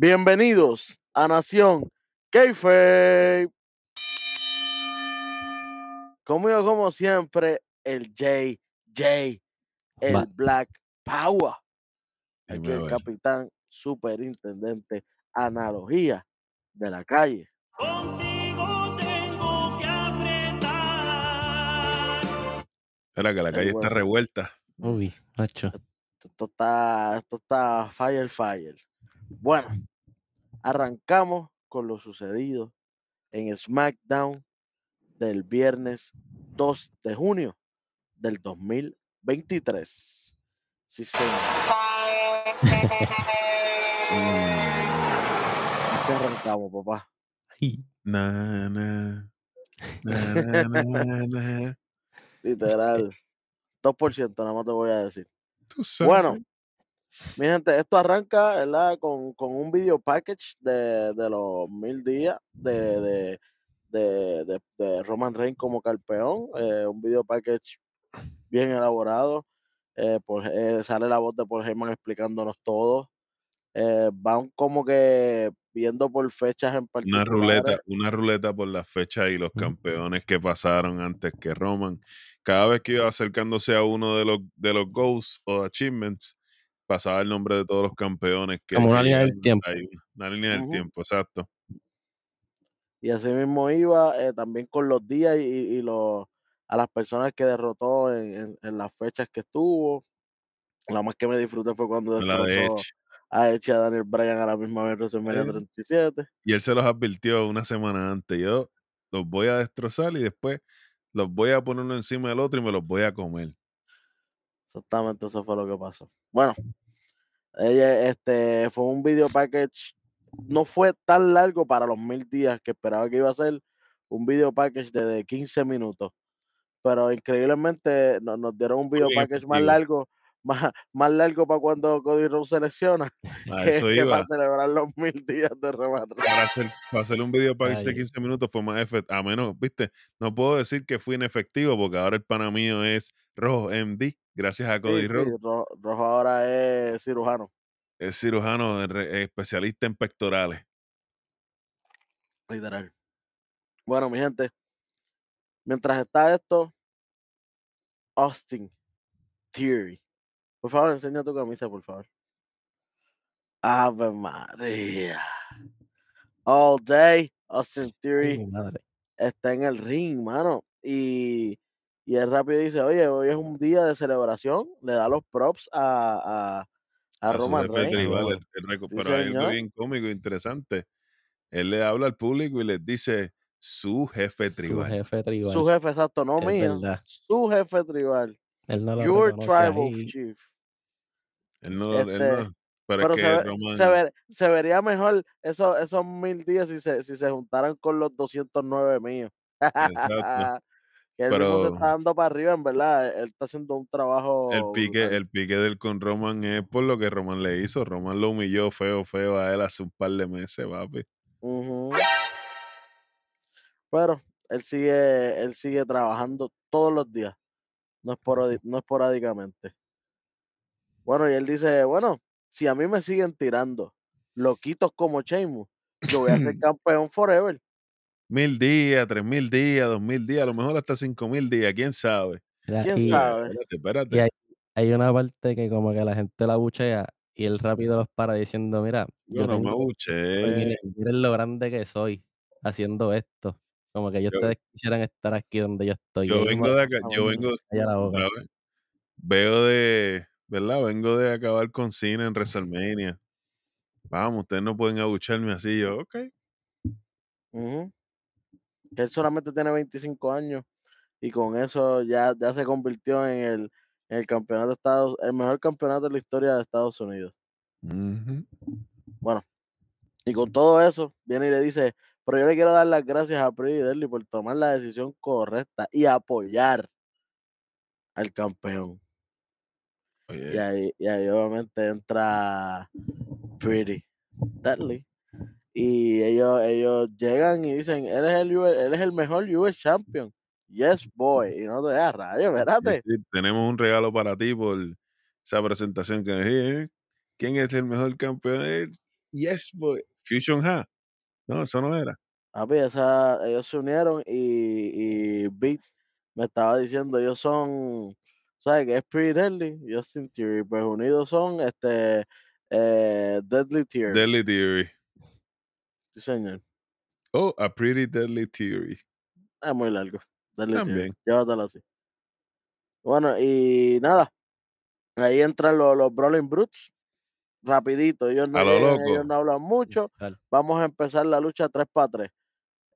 Bienvenidos a Nación Keife. Conmigo, como siempre, el JJ, el. Black Power, aquí el capitán superintendente analogía de la calle. Contigo tengo que apretar. Espera, que la calle bueno. está revuelta. Uy, macho. Esto está, esto está fire, fire. Bueno, arrancamos con lo sucedido en SmackDown del viernes 2 de junio del 2023. Sí, señor. Así arrancamos, papá. Na, na, na, na, na, na. Literal. 2%, nada más te voy a decir. Bueno, mi gente, esto arranca ¿verdad? Con, con un video package de, de los mil días de, de, de, Roman Reigns como campeón. eh, un video package bien elaborado. eh, por- eh, sale la voz de Paul Heyman explicándonos todo. eh, van como que viendo por fechas en una particular. ruleta, una ruleta por las fechas y los campeones que pasaron antes que Roman. Cada vez que iba acercándose a uno de los de los goals o achievements, pasaba el nombre de todos los campeones que, Como una línea del tiempo. ahí. Una línea del tiempo, exacto. Y así mismo iba eh, también con los días y, y- los, a las personas que derrotó en, en- en las fechas que estuvo. La más que me disfruté fue cuando La de destrozó a Edge y a Daniel Bryan a la misma vez en WrestleMania Eh. 37. Y él se los advirtió una semana antes. Yo los voy a destrozar y después los voy a poner uno encima del otro y me los voy a comer. Exactamente eso fue lo que pasó. Bueno, ella, este, fue un video package. No fue tan largo para los mil días que esperaba que iba a ser. Un video package de, de 15 minutos. Pero increíblemente no- nos dieron un video bien package más largo, más, más largo para cuando Cody Rhodes se lesiona A que, eso que iba. para celebrar los mil días de Reigns. Para hacer, para hacer un video package de Ay. 15 minutos fue más efectivo. A menos, viste, no puedo decir que fui inefectivo porque ahora el pana mío es Rojo MD, gracias a Sí, Cody sí, Rhodes. Ro- Rojo ahora es cirujano. Es cirujano, re- especialista en pectorales. Literal. Bueno, mi gente, mientras está esto, Austin Theory. Por favor, enseña tu camisa, por favor. Ave María. All day, Austin Theory está en el ring, mano. Y, y él rápido dice, oye, hoy es un día de celebración. Le da los props a, a, a A su Roman Reigns. Roman. el- el Sí, pero hay algo bien cómico e interesante. Él le habla al público y les dice su jefe Su tribal. jefe tribal. Su jefe, exacto, no Es mío. verdad. Su jefe tribal. Él no lo Your tribal ahí. chief. Él no, él Este, no- pero, Pero es se, que ve- Roman. se, ver- se vería mejor esos, esos mil días si se, si se juntaran con los 209 míos. Exacto. que él mismo se Pero- está dando para arriba, en verdad. Él está haciendo un trabajo. El pique, brutal. el pique del con Roman es por lo que Roman le hizo. Roman lo humilló feo, feo a él hace un par de meses, papi. Pero él sigue, él sigue trabajando todos los días. No, esporadi- no esporádicamente. Bueno, y él dice, bueno, si a mí me siguen tirando loquitos como Sheamus, yo voy a ser campeón forever. Mil días, tres mil días, dos mil días, a lo mejor hasta cinco mil días, quién sabe. ¿Quién y, sabe? Espérate, espérate. y hay, hay una parte que como que la gente la buchea y él rápido los para diciendo, mira, Yo yo no me tengo, miren, miren lo grande que soy haciendo esto. Como que yo, Yo- ustedes quisieran estar aquí donde yo estoy. Yo vengo de acá, yo vengo, la veo de, ¿verdad? Vengo de acabar con cine en WrestleMania. Vamos, ustedes no pueden abucharme así. Yo, ok. Que él solamente tiene 25 años y con eso ya, ya se convirtió en el, en el campeonato de Estados, el mejor campeonato de la historia de Estados Unidos. Bueno, y con todo eso, viene y le dice, pero yo le quiero dar las gracias a Pretty Deadly por tomar la decisión correcta y apoyar al campeón. Y ahí, y ahí obviamente entra Pretty Deadly. Y ellos, ellos llegan y dicen, él es el, US él es el mejor US Champion. Yes, boy. Y no te das rayos, sí, espérate. sí, tenemos un regalo para ti por esa presentación que me dijiste. ¿Quién es el mejor campeón? Yes, boy. Fusion Ha. No, eso no era. Papi, esa, ellos se unieron y, y Beat me estaba diciendo, ellos son, ¿sabes qué es Pretty Deadly? Justin Theory, pues unidos son este eh, Deadly Tier. Deadly Theory. Sí, señor. Oh, a pretty deadly theory. Es muy largo. Deadly. También. Llévatelo así. Bueno, y nada. Ahí entran los, los Brawling Brutes. Rapidito. Ellos no, llegan, ellos no hablan mucho. Dale. Vamos a empezar la lucha 3 para 3.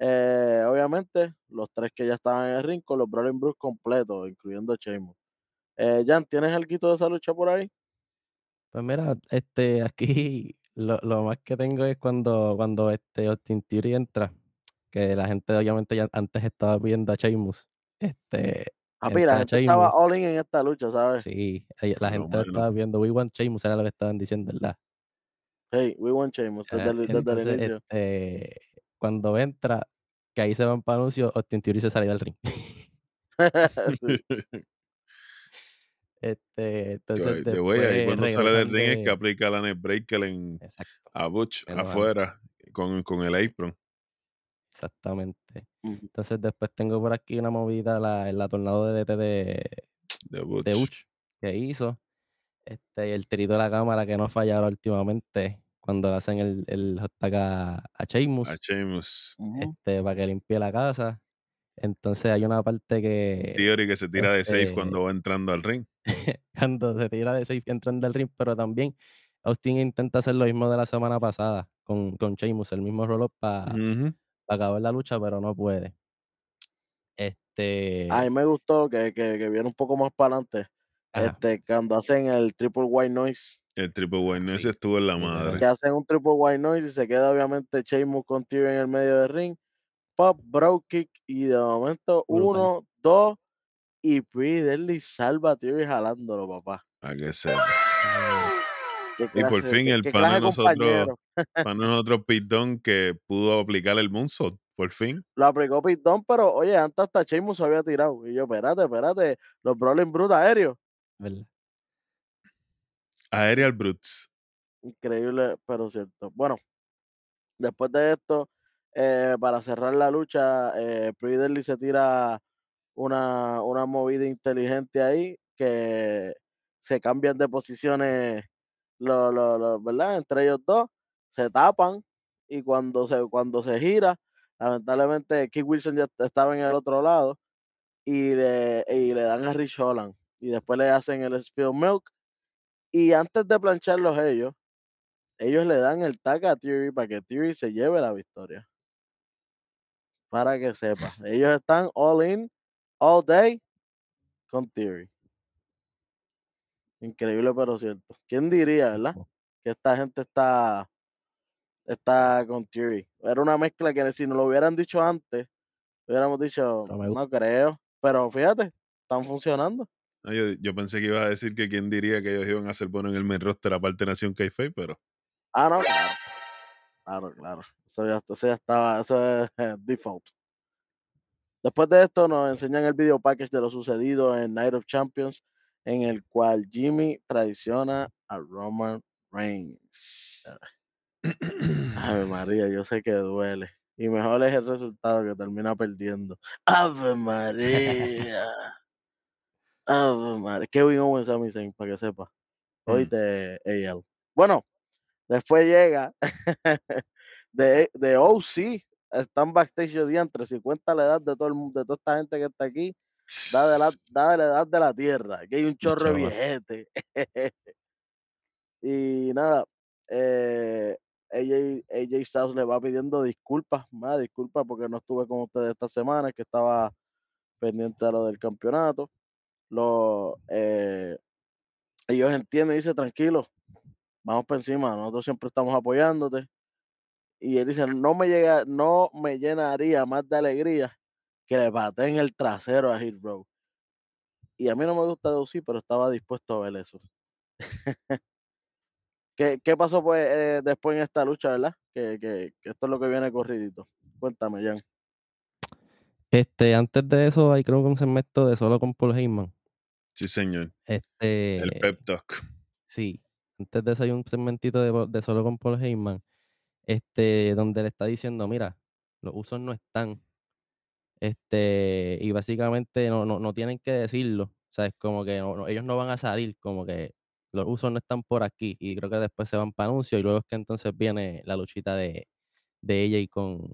Eh, obviamente, los tres que ya estaban en el ring con los Brawling Brutes completos, incluyendo Sheamus. Eh, Jan, ¿tienes algo de esa lucha por ahí? Pues mira, este, aquí lo, lo más que tengo es cuando, cuando este Austin Theory entra, que la gente obviamente ya antes estaba viendo a Sheamus. Este, Papi, la entra gente estaba all in en esta lucha, ¿sabes? sí, la gente lo estaba viendo, We Want Sheamus era lo que estaban diciendo, ¿verdad? Hey, we want Sheamus desde, Ah, el, desde el Entonces, inicio. este, cuando entra, que ahí se van para anuncios, Austin Theory se sale del ring. Este, entonces de güey, ahí cuando sale del ring es que aplica la net breaker en, Exacto, a Butch afuera con, con el apron exactamente. Entonces después tengo por aquí una movida, la, la tornado de DT de, de de Butch. Uch que hizo. Este, y el tirito de la cámara que no ha fallado últimamente cuando le hacen el, el hot tag a, a A Sheamus, Sheamus. Ujú. este, para que limpie la casa. Entonces hay una parte que Theory que se tira de safe este, cuando va entrando al ring. cuando se tira de safe entrando del ring, pero también Austin intenta hacer lo mismo de la semana pasada con, con Sheamus, el mismo roll-up para. Acabar la lucha, pero no puede. A mí Este, me gustó que, que, que viene un poco más para adelante. ajá, Este, cuando hacen el triple white noise, El triple white noise sí, estuvo en la madre. que hacen un triple white noise y se queda obviamente Sheamus con Theory en el medio del ring. Pop, bro kick y de momento Brutal. uno, dos y Pretty Deadly salva a jalándolo, papá. A que sepa. Y por fin qué, el qué pana de nosotros, de nosotros Pitón que pudo aplicar el moonsault, por fin. Lo aplicó Pitón, pero oye, antes hasta Sheamus se había tirado. Y yo, espérate, espérate, los Brawling Brutes aéreos. ¿verdad? Aerial Brutes. Increíble, pero cierto. Bueno, después de esto, eh, para cerrar la lucha, eh, se tira una, una movida inteligente ahí, que se cambian de posiciones, lo, lo- lo- ¿verdad? Entre ellos dos, se tapan y cuando se, cuando se gira, lamentablemente Keith Wilson ya estaba en el otro lado y le, y le dan a Rich Holland y después le hacen el Spill Milk y antes de plancharlos ellos, ellos le dan el tag a Theory para que Theory se lleve la victoria. Para que sepa. Ellos están all in, all day con Theory. Increíble, pero cierto. ¿Quién diría, verdad? Que esta gente está, está con Theory. Era una mezcla que si nos lo hubieran dicho antes, hubiéramos dicho, no creo. Pero fíjate, están funcionando. No, yo, yo pensé que ibas a decir que quién diría que ellos iban a ser buenos en el main roster aparte de Nación Kayfabe, pero Ah, no, claro. Claro, claro. Eso ya, eso ya estaba, eso es eh, default. Después de esto nos enseñan el video package de lo sucedido en Night of Champions, en el cual Jimmy traiciona a Roman Reigns. Ave María, yo sé que duele. Y mejor es el resultado que termina perdiendo. Ave María. Ave María. Kevin Owens Sami Zayn, para que sepa. Oíste, AL. Bueno, después llega de, de OC. Están backstage de entre 50 la edad de todo el mundo, de toda esta gente que está aquí. Da de la, da de la edad de la tierra. Aquí hay un chorro viejete. y nada, eh, AJ, AJ Styles le va pidiendo disculpas, más disculpas porque no estuve con ustedes esta semana, que estaba pendiente a lo del campeonato. Lo, eh, ellos entienden y dice tranquilo, vamos por encima, nosotros siempre estamos apoyándote. Y él dice, no me llega, no me llenaría más de alegría que le pateen el trasero a Hit Row. Y a mí no me gusta deducir, pero estaba dispuesto a ver eso. ¿Qué, qué pasó pues eh, después en esta lucha, verdad? Que, que, que esto es lo que viene corridito. Cuéntame, Jan. Este, antes de eso, hay creo que un segmento de solo con Paul Heyman. sí, señor. Este, El pep talk. sí. antes de eso hay un segmentito de, de solo con Paul Heyman, este, donde le está diciendo, mira, los usos no están, este, y básicamente no, no, no tienen que decirlo, o sea, es como que no- no- ellos no van a salir, como que los usos no están por aquí, y creo que después se van para anuncio, y luego es que entonces viene la luchita de, de ella y con,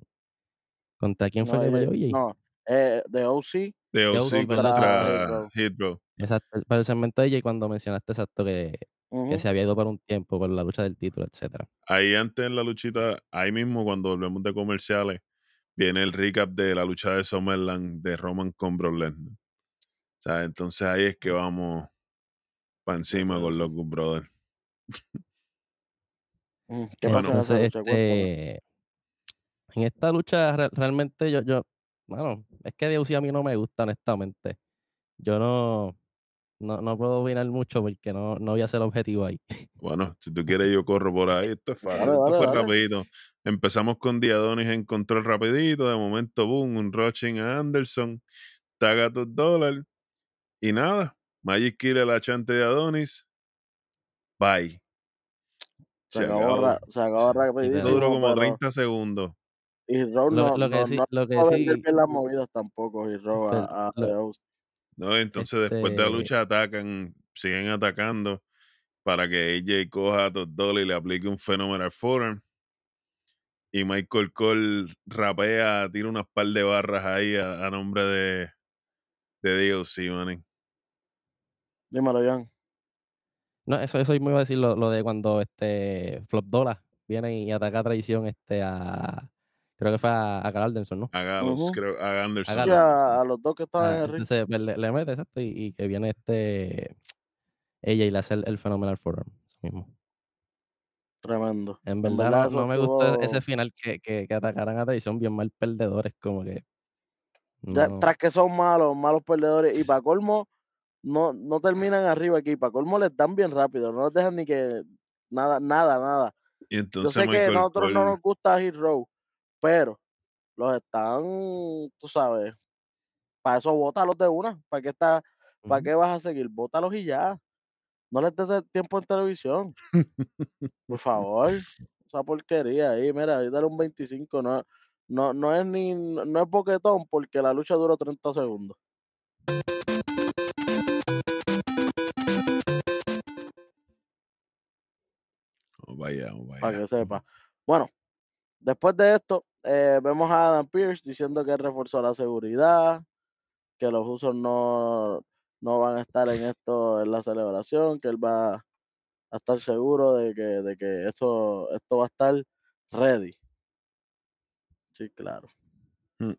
¿contra quién fue No, que ella- peleó ella? no, eh, de OC De OC contra contra Hit Hit Row. Exacto, para el segmento de ella cuando mencionaste exacto que, que se había ido por un tiempo por la lucha del título, etcétera. Ahí antes en la luchita, ahí mismo cuando volvemos de comerciales, viene el recap de la lucha de Summerland de Roman con Brock Lesnar. O sea, entonces ahí es que vamos para encima con los Good Brothers. Mm, ¿Qué Bueno, pasa en esa Entonces, lucha? Este, en esta lucha re- realmente yo, yo, bueno, es que DOC a mí no me gusta, honestamente. Yo no, no, no puedo opinar mucho porque no, no voy a ser objetivo ahí. Bueno, si tú quieres yo corro por ahí. Esto es fácil, Dale, esto fue dale. rapidito. Empezamos con Diadonis en control rapidito. De momento, boom, un rushing a Anderson. Tag a dos dólares. Y nada, Magic Killer la chante de Adonis. Bye. Se acabó, ra- se acabó Eso rapidísimo, duró como pero 30 segundos. y Lo, no, lo que no, sí, no lo que sí, bien las movidas tampoco, y Este, a, a Oz. ¿No? Entonces después de la Este- lucha atacan, siguen atacando para que AJ coja a Todd Dolly y le aplique un Phenomenal Forearm. Y Michael Cole rapea, tira unas par de barras ahí a, a nombre de, de DOC, manín. Dímelo, Jan. no, eso, eso me iba a decir lo, lo de cuando este Flop Dollar viene y ataca a traición este a, creo que fue a, a Carl Anderson, ¿no? A Gallows, Ujú. creo, a Anderson. A los dos que estaban Ah, en el ring. entonces pues, le, le mete, exacto, y, y que viene este ella y le hace el, el Phenomenal Forearm, eso mismo. Tremendo. En En verdad, no, me gustó estuvo- ese final que, que, que atacaran a traición bien mal perdedores, como que. Ya. Tras que son malos, malos perdedores. Y para colmo, no, no terminan arriba aquí. Para colmo les dan bien rápido. No les dejan ni que nada, nada, nada. Y Yo sé que a nosotros no nos gusta Hit Row, pero los están, tú sabes, para eso bótalos de una. ¿Para qué, está, ¿Para qué vas a seguir? Bótalos y ya. No les des tiempo en televisión. Por favor. Esa porquería ahí, mira, ahí dale un 25. No, no, no es ni, no es boquetón porque la lucha duró 30 segundos. Oh, vaya, oh, para vaya. que sepa. Bueno, después de esto, eh, vemos a Adam Pierce diciendo que él reforzó la seguridad, que los usos no, no van a estar en esto, en la celebración, que él va a estar seguro de que, de que esto, esto va a estar ready. Sí, claro. Mm.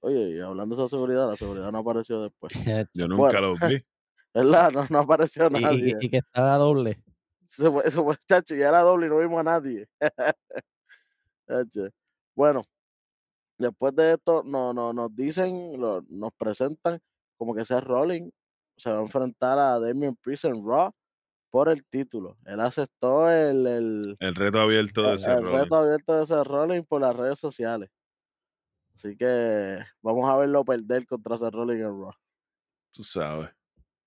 Oye, y hablando de esa seguridad, la seguridad no apareció después. Yo nunca Bueno. los vi. ¿Verdad? No, no apareció Y, y nadie. y que estaba doble. Eso fue, eso fue, chacho, ya era doble y no vimos a nadie. Chacho. bueno, después de esto no, no, nos dicen, lo- nos presentan como que Seth Rollins se va a enfrentar a Damien Priest en Raw por el título. Él aceptó el, el, El reto abierto de el- ese el reto abierto de Seth Rollins por las redes sociales. Así que vamos a verlo perder contra Seth Rollins en Raw. Tú sabes.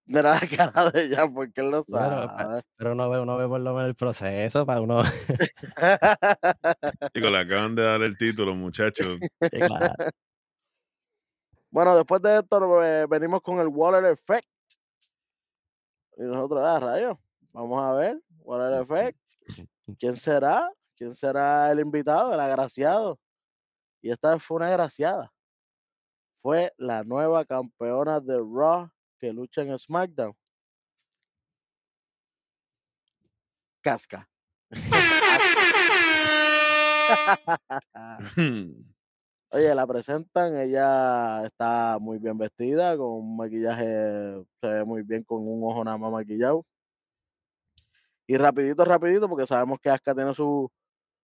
Mira la cara de ella porque él lo sabe. Pero uno ve, uno ve por lo menos el proceso para uno. Digo, le acaban de dar el título, muchachos. claro, Bueno, después de esto eh, venimos con el Waller Effect. Y nosotros, ah, rayos, vamos a ver, Waller Effect. ¿Quién será? ¿Quién será el invitado, el agraciado? Y esta vez fue una agraciada. Fue la nueva campeona de Raw que lucha en SmackDown. Casca. Oye, la presentan, ella está muy bien vestida, con un maquillaje, se ve muy bien con un ojo nada más maquillado. Y rapidito, rapidito, porque sabemos que Asuka tiene su-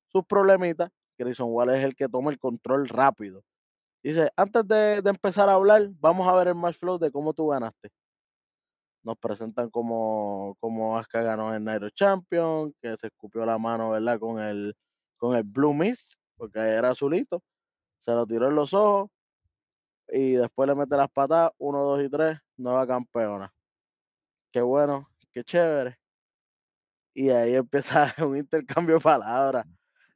sus problemitas, Grayson Waller es el que toma el control rápido. Dice, antes de, de empezar a hablar, vamos a ver el match flow de cómo tú ganaste. Nos presentan como, como Asuka ganó el of Champion, que se escupió la mano, ¿verdad? Con el, con el Blue Mist, porque era azulito se lo tiró en los ojos y después le mete las patas, uno, dos y tres, nueva campeona. Qué bueno, qué chévere. y ahí empieza un intercambio de palabras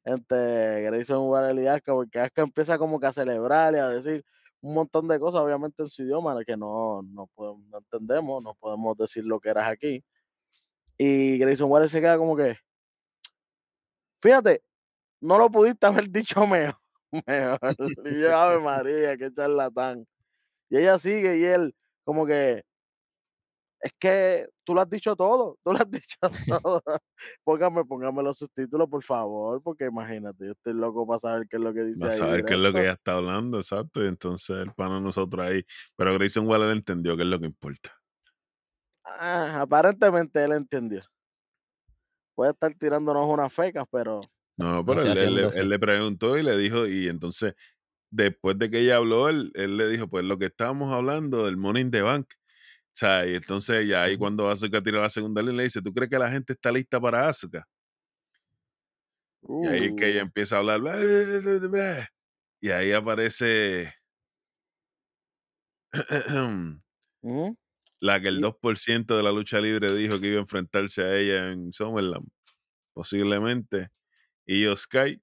entre Grayson Waller y Asuka, porque Asuka empieza como que a celebrar y a decir un montón de cosas, obviamente en su idioma, que no, no, podemos, no entendemos, no podemos decir lo que eras aquí. Y Grayson Waller se queda como que, fíjate, no lo pudiste haber dicho mejor. mejor. Y yo, Ave María, qué charlatán. Y ella sigue y él, como que, es que tú lo has dicho todo, tú lo has dicho todo. póngame, póngame los subtítulos, por favor, porque imagínate, yo estoy loco para saber qué es lo que dice Va a ahí. saber qué es lo que ella está hablando, exacto. Y entonces el pana nosotros ahí. Pero Grayson Waller entendió qué es lo que importa. Ah, aparentemente él entendió. Puede estar tirándonos unas fecas, pero No, pero él, él le- haciéndose. él le preguntó y le dijo, y entonces, después de que ella habló, él, él le dijo, pues lo que estábamos hablando del Money in the Bank. O sea, y entonces ya ahí cuando Asuka tira la segunda línea, le dice, ¿tú crees que la gente está lista para Asuka? Y ahí es que ella uh, empieza a hablar. bla, Y ahí aparece ujú, la que el Y- 2% de la lucha libre dijo que iba a enfrentarse a ella en SummerSlam. Posiblemente. Y yo, Sky,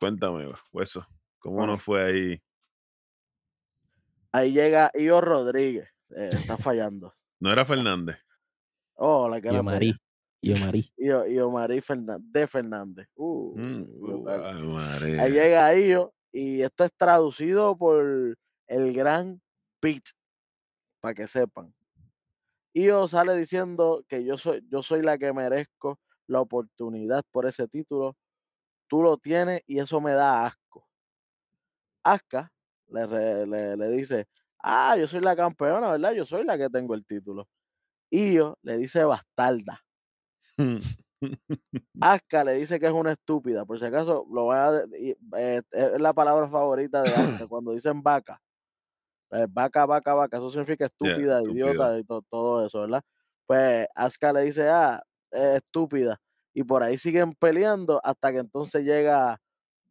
cuéntame, hueso, ¿cómo Bueno. no fue ahí? ahí llega Io Rodríguez. Eh, está fallando. No era Fernández. Oh, la que Y era Marí. Y Marí. Io, Io Marí Fernández, de Fernández. Uh, Mm, uh, ay, Ahí llega Io y esto es traducido por el gran Pete, para que sepan. Io sale diciendo que yo soy, yo soy la que merezco la oportunidad por ese título. Tú lo tienes y eso me da asco. Asuka le, le, le dice, ah, yo soy la campeona, ¿verdad? Yo soy la que tengo el título. Io le dice bastarda. Asuka le dice que es una estúpida. Por si acaso, lo voy a, y, eh, es la palabra favorita de Asuka cuando dicen vaca. eh, vaca, vaca, vaca, eso significa estúpida, idiota y to- todo eso, ¿verdad? Pues Asuka le dice, ah, es estúpida. Y por ahí siguen peleando hasta que entonces llega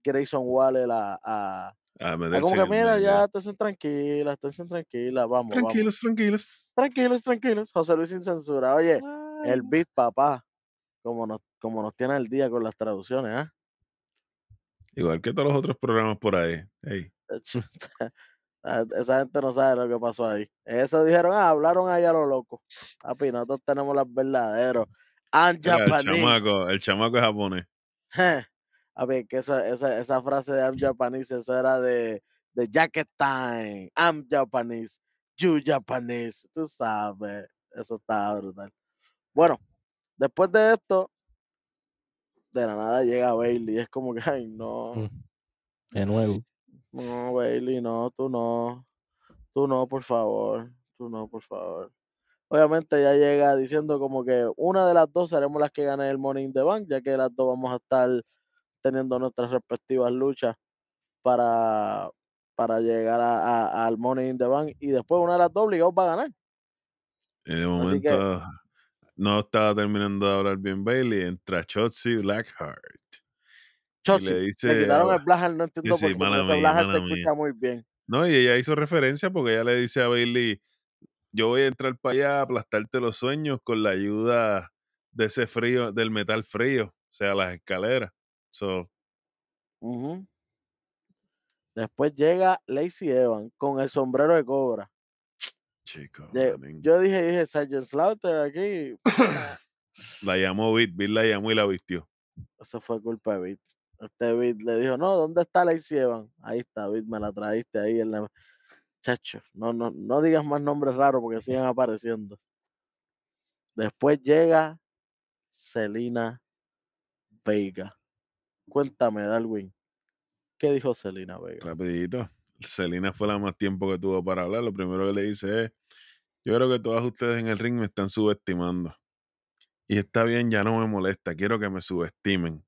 Grayson Waller a, a, A a meterse como que mira, ya, estén tranquilas, estén tranquilas, vamos, vamos. Tranquilos, tranquilos. Tranquilos, tranquilos. José Luis sin censura. Oye, el beat, papá, como nos, como nos tiene al día con las traducciones, ¿ah? Igual que todos los otros programas por ahí. Ah, Esa gente no sabe lo que pasó ahí. Eso dijeron, ah, hablaron ahí a lo loco. Papi, nosotros tenemos los verdaderos. El chamaco, el chamaco es japonés. A ver, que esa, esa, esa frase de I'm Japanese, eso era de, de Jacket Time. I'm Japanese. You Japanese. Tú sabes. Eso está brutal. Bueno, después de esto, de la nada llega Bailey. Es como que, ay, no. Mm. De nuevo. No, Bailey, no, tú no. Tú no, por favor. Tú no, por favor. Obviamente ya llega diciendo como que una de las dos seremos las que gane el in the Bank, ya que las dos vamos a estar teniendo nuestras respectivas luchas para, para llegar a- a- al Money in the Bank y después una de las dos obligados va a ganar. Y de que- momento no estaba terminando de hablar bien Bailey. Entra Chotzi Blackheart. Chochi, le le, dice quitaron el Blajar, no entiendo sí, por qué, porque mía, Blajar se mía. escucha muy bien. No, y ella hizo referencia porque ella le dice a Bailey, yo voy a entrar para allá a aplastarte los sueños con la ayuda de ese frío, del metal frío, o sea, las escaleras. So, Ujú. Después llega Lacey Evans con el sombrero de cobra. chico, De- yo dije, dije, Sergeant Slaughter aquí. la llamó Beat, Beat la llamó y la vistió. Eso fue culpa de Beat. Este Beat le dijo, no, ¿dónde está Lacey Evans? Ahí está, Beat, me la traíste ahí en la... Chacho, no, no, no digas más nombres raros porque siguen apareciendo. Después llega Selena Vega. Cuéntame, Darwin. ¿Qué dijo Selena Vega? Rapidito. Selena fue la más tiempo que tuvo para hablar. Lo primero que le dice es, yo creo que todas ustedes en el ring me están subestimando. Y está bien, ya no me molesta. Quiero que me subestimen.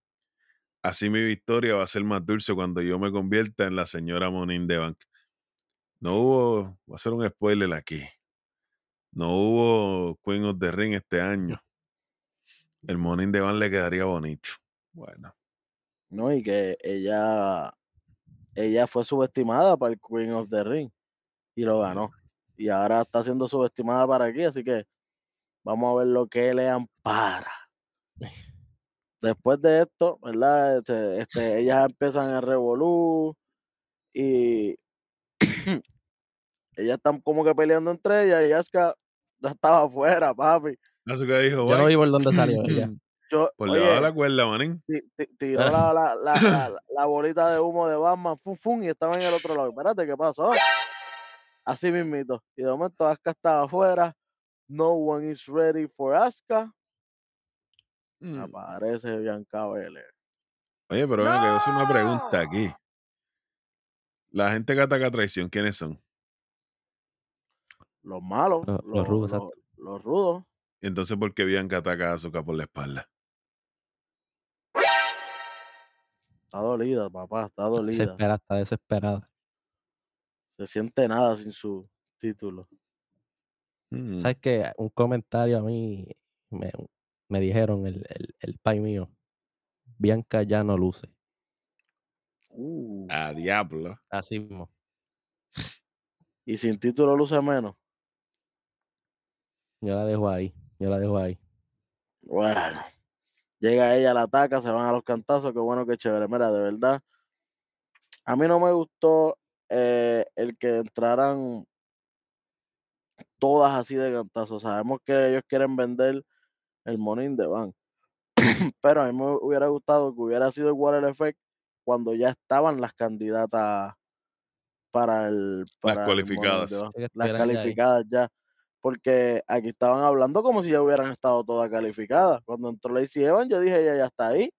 Así mi victoria va a ser más dulce cuando yo me convierta en la señora Monin de Bank. No hubo, voy a hacer un spoiler aquí. No hubo Queen of the Ring este año. El Monin de Bank le quedaría bonito. Bueno, No, y que ella, ella fue subestimada para el Queen of the Ring y lo ganó. Y ahora está siendo subestimada para aquí, así que Vamos a ver lo que le ampara. Después de esto, ¿verdad? Este, este, ellas empiezan a revolú y ellas están como que peleando entre ellas y Asuka ya estaba afuera, papi. Asuka dijo, Yo no vi por dónde salió ella. Yo, Por oye, debajo de la cuerda, manín. ti- ti- tiró la, la, la, la- la bolita de humo de Batman, fum, fum, y estaba en el otro lado. Espérate, ¿qué pasó? Así mismito. Y de momento Asuka estaba afuera. No one is ready for Asuka. Mm. Aparece Bianca Belair. Oye, pero venga, que yo hacer una pregunta aquí. La gente que ataca traición, ¿quiénes son? Los malos, Los- los, los rudos, los- los rudos. Y entonces, ¿por qué Bianca ataca a Asuka por la espalda? Está dolida, papá, está dolida. Desesperada, está desesperada. Se siente nada sin su título. Mm. ¿Sabes qué? Un comentario a mí me, me dijeron, el, el, el pai mío, Bianca ya no luce. Uh, A diablo. Así mismo. y sin título luce menos. Yo la dejo ahí. Yo la dejo ahí. Bueno, llega ella, la ataca, se van a los cantazos, qué bueno, qué chévere. Mira, de verdad, a mí no me gustó eh, el que entraran todas así de cantazos. Sabemos que ellos quieren vender el Morning de Van, pero a mí me hubiera gustado que hubiera sido el Water Effect cuando ya estaban las candidatas para el para el las estuvieran ya ahí. calificadas ya. Porque aquí estaban hablando como si ya hubieran estado todas calificadas. Cuando entró Lacey Evans, yo dije, ella ya está ahí.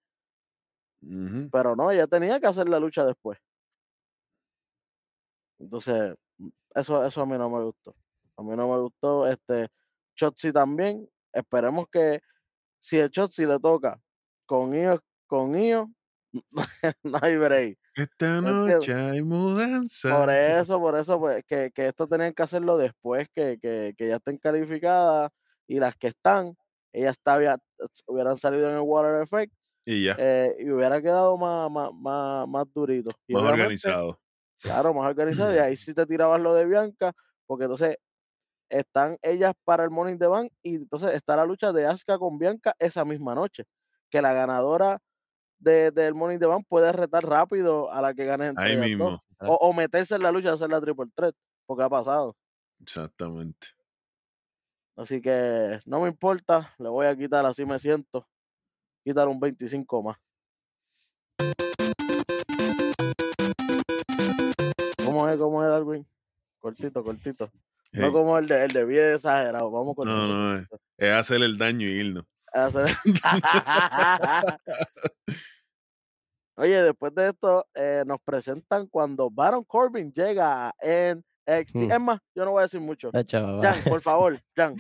Pero no, ella tenía que hacer la lucha después. Entonces, mm, eso, eso a mí no me gustó. A mí no me gustó. Este, Chotzi también. Esperemos que si el Chotzi le toca con ellos, con ellos, no hay break. Esta noche hay mudanza. Por eso, por eso, pues, que, que esto tenían que hacerlo después, que, que, que ya estén calificadas y las que están, ellas todavía hubieran salido en el Water Effect Y ya, eh, y hubiera quedado más, más, más, más durito. Y más organizado. Claro, más organizado. Y ahí sí te tirabas lo de Bianca, porque entonces están ellas para el Morning de Bank y entonces está la lucha de Asuka con Bianca esa misma noche. Que la ganadora de- del Morning de Bank puede retar rápido a la que gane entre Ahí ellas dos. mismo. O, o meterse en la lucha y hacer la triple threat, porque ha pasado. Exactamente. Así que no me importa, le voy a quitar, así me siento. Quitar un 25 más. ¿Cómo es? ¿Cómo es, Darwin? Cortito, cortito. No Hey, como el de, el de bien exagerado. Vamos cortito. no, no, es, es hacer el daño y irnos. Oye, después de esto, eh, nos presentan cuando Baron Corbin llega a NXT. Hmm. Es más, yo no voy a decir mucho. Papá. Jan, por favor, Jan,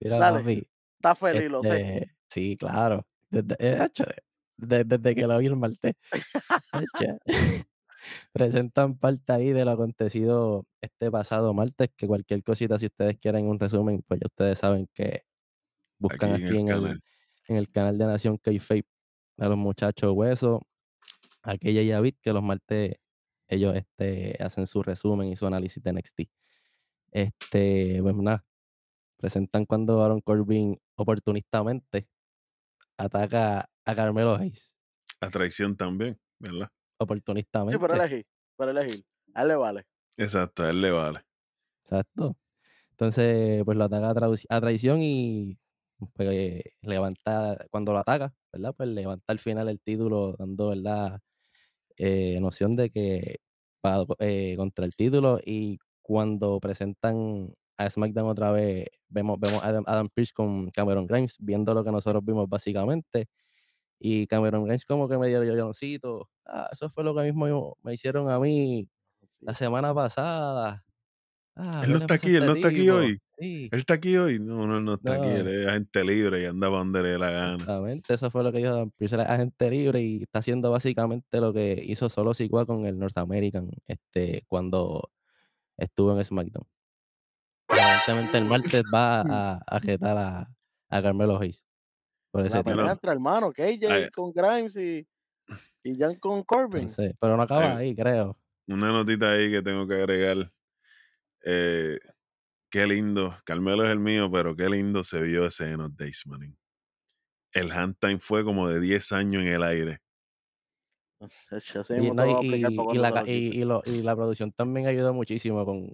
Mira, dale, papi, está feliz, lo sé. este, sí, claro. Desde, eh, hacho, de- desde que lo vi el martes. Presentan parte ahí de lo acontecido este pasado martes, que cualquier cosita, si ustedes quieren un resumen, pues ya ustedes saben que buscan Aquí en aquí el en el, canal. en el canal de Nación K-Fape a los muchachos Hueso, aquella y David, que los martes ellos este, hacen su resumen y su análisis de NXT. Este, pues nada, presentan cuando Baron Corbin oportunistamente ataca a Carmelo Hayes. A traición también, ¿verdad? Sí, Oportunistamente. pero elegir, pero elegir. A él le vale. Exacto, a él le vale. Exacto. Entonces, pues lo ataca a, a traición y pues, levanta, cuando lo ataca, ¿verdad? Pues levanta al final el título, dando, ¿verdad? Eh, noción de que va eh, contra el título y cuando presentan a SmackDown otra vez, vemos, vemos a Adam, Adam Pearce con Cameron Grimes, viendo lo que nosotros vimos básicamente. Y Cameron Grimes como que me dio lloroncito. Ah, eso fue lo que mismo me hicieron a mí la semana pasada. Ah, Él ¿qué no está aquí, él no está aquí hoy. Sí, Él está aquí hoy. No, no, él no está aquí. Él es agente libre y anda para donde le dé la gana. exactamente, eso fue lo que dijo Adam Pearce, él es agente libre y está haciendo básicamente lo que hizo solo Sikoa con el North American este, cuando estuvo en SmackDown. Aparentemente el martes va a, a retar a, a Carmelo Hayes por ese La título. pelea Bueno, entre hermanos, KJ ay, con Grimes y, y Jan con Corbin. Entonces, pero no acaba ahí, creo. una notita ahí que tengo que agregar. Eh, qué lindo. Carmelo es el mío, pero qué lindo se vio ese Enos Days, manín. El hand time fue como de 10 años en el aire. Y, no, la, producción también ayudó muchísimo con,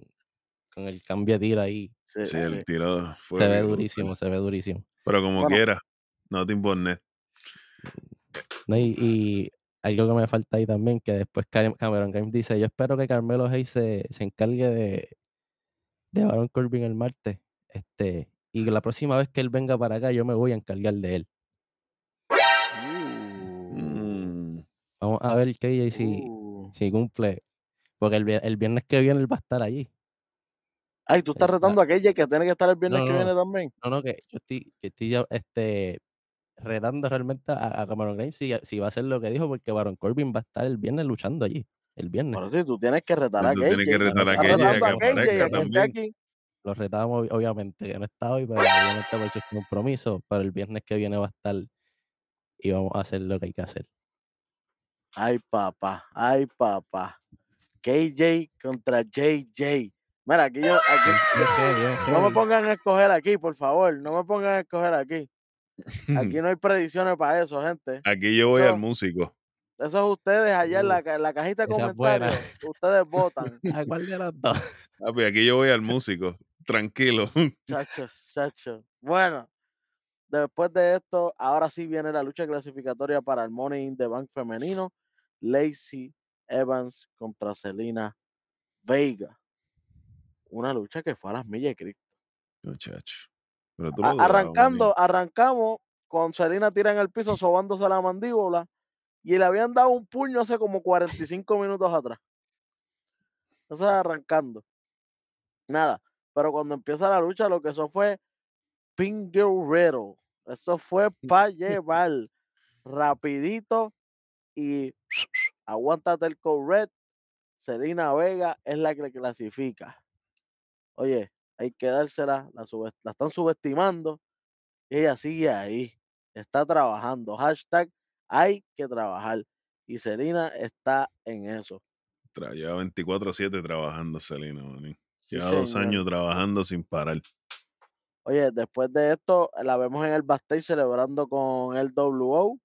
con el cambio de tiro ahí. Sí, Sí, sí. el tiro fue Se ve brutal. durísimo, se ve durísimo. Pero como Bueno. quiera, nothing but net. ¿no? Y, y algo que me falta ahí también, que después Cam- Cameron Grimes dice, yo espero que Carmelo Hayes se, se encargue de, de Baron Corbin el martes. Este, y la próxima vez que él venga para acá, yo me voy a encargar de él. Mm, Vamos a ver si, uh. si cumple. Porque el, vier- el viernes que viene él va a estar allí. Ay, tú estás Está- retando a KJ que tiene que estar el viernes No, que viene también. No, no, que yo estoy, que estoy ya, este, retando realmente a, a Cameron Grimes si, si va a hacer lo que dijo, porque Baron Corbin va a estar el viernes luchando allí. El viernes. Pero sí, tú tienes que retar a tú tienes que retar a KJ lo retamos, obviamente, que no está hoy, pero obviamente por sus compromisos, pero el viernes que viene va a estar y vamos a hacer lo que hay que hacer. Ay, papá, ay, papá. KJ contra JJ. Mira, aquí yo, aquí, no me pongan a escoger aquí, por favor. No me pongan a escoger aquí. Aquí no hay predicciones para eso, gente. Aquí yo voy al músico. Eso es ustedes allá en la, en la cajita de Esa es buena. comentarios. Ustedes votan. ¿A cuál de los dos? Papi, aquí yo voy al músico. Tranquilo. Chacho, chacho. Bueno, después de esto, ahora sí viene la lucha clasificatoria para el Money in the Bank femenino. Lacey Evans contra Selena Vega. Una lucha que fue a las millas de Cristo. Muchacho. Pero tú A- lo dudabas, arrancando, arrancamos con Selena tira en el piso sobándose la mandíbula y le habían dado un puño hace como 45 minutos atrás. Eso es arrancando. Nada, pero cuando empieza la lucha lo que eso fue Pink Guerrero. Eso fue para llevar rapidito y aguántate el red. Selena Vega es la que clasifica. Oye, hay que dársela, la están subestimando y ella sigue ahí, está trabajando. Hashtag hay que trabajar. Y Selena está en eso. Tra- Lleva 24-7 trabajando, Selena, manín. Sí, Lleva dos señor. años trabajando sin parar. Oye, después de esto, la vemos en el backstage celebrando con el WO.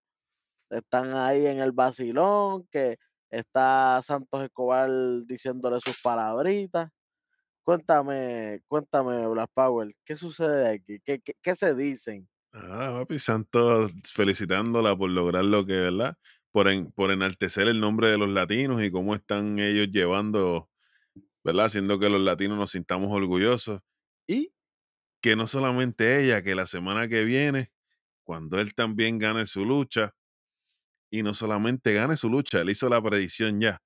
Están ahí en el vacilón, que está Santos Escobar diciéndole sus palabritas. Cuéntame, cuéntame, Black Power, ¿qué sucede aquí? ¿Qué, qué, qué se dicen? Ah, papi, Santos felicitándola por lograr lo que, ¿verdad? Por, en- por enaltecer el nombre de los latinos y cómo están ellos llevando, ¿verdad? Haciendo que los latinos nos sintamos orgullosos. Y que no solamente ella, que la semana que viene, cuando él también gane su lucha, y no solamente gane su lucha, él hizo la predicción ya.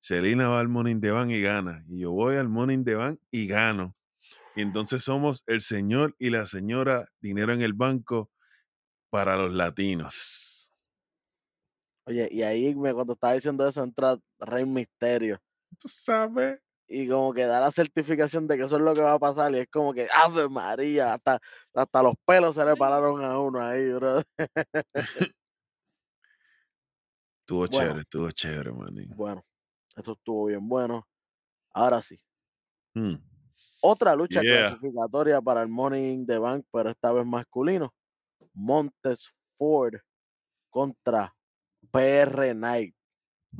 Selena va al Morning the Bank y gana. Y yo voy al Morning the Bank y gano. Y entonces somos el señor y la señora dinero en el banco para los latinos. Oye, y ahí me, cuando estaba diciendo eso entra Rey Misterio. Tú sabes. Y como que da la certificación de que eso es lo que va a pasar. Y es como que, ¡Ave María! Hasta, hasta los pelos se le pararon a uno ahí, bro. Estuvo Bueno. chévere, estuvo chévere, manín. Bueno, esto estuvo bien bueno. Ahora sí. Mm. Otra lucha Yeah. clasificatoria para el Money in the Bank, pero esta vez masculino. Montes Ford contra PR Knight.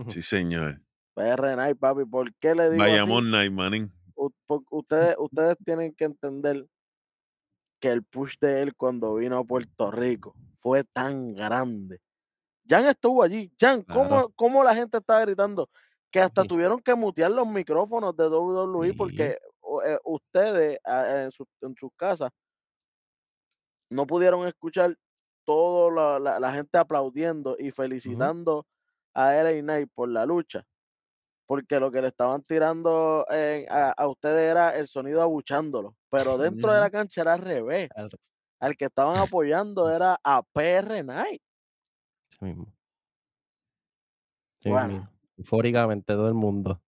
Sí, señor. PR Knight, papi, ¿por qué le digo así? Bayamón Night, manín. U- ustedes, ustedes tienen que entender que el push de él cuando vino a Puerto Rico fue tan grande. Jan estuvo allí. Jan, ¿cómo, Claro. cómo la gente estaba gritando? Que hasta Sí. tuvieron que mutear los micrófonos de WWE Sí. porque eh, ustedes en, sus- en sus casas no pudieron escuchar toda la, la- la gente aplaudiendo y felicitando a LA Knight por la lucha. Porque lo que le estaban tirando a, a ustedes era el sonido abuchándolo. Pero dentro de la cancha era al revés. Al- Al que estaban apoyando era a PR Knight. Ese mismo. Sí, Bueno. mismo. Eufóricamente todo el mundo.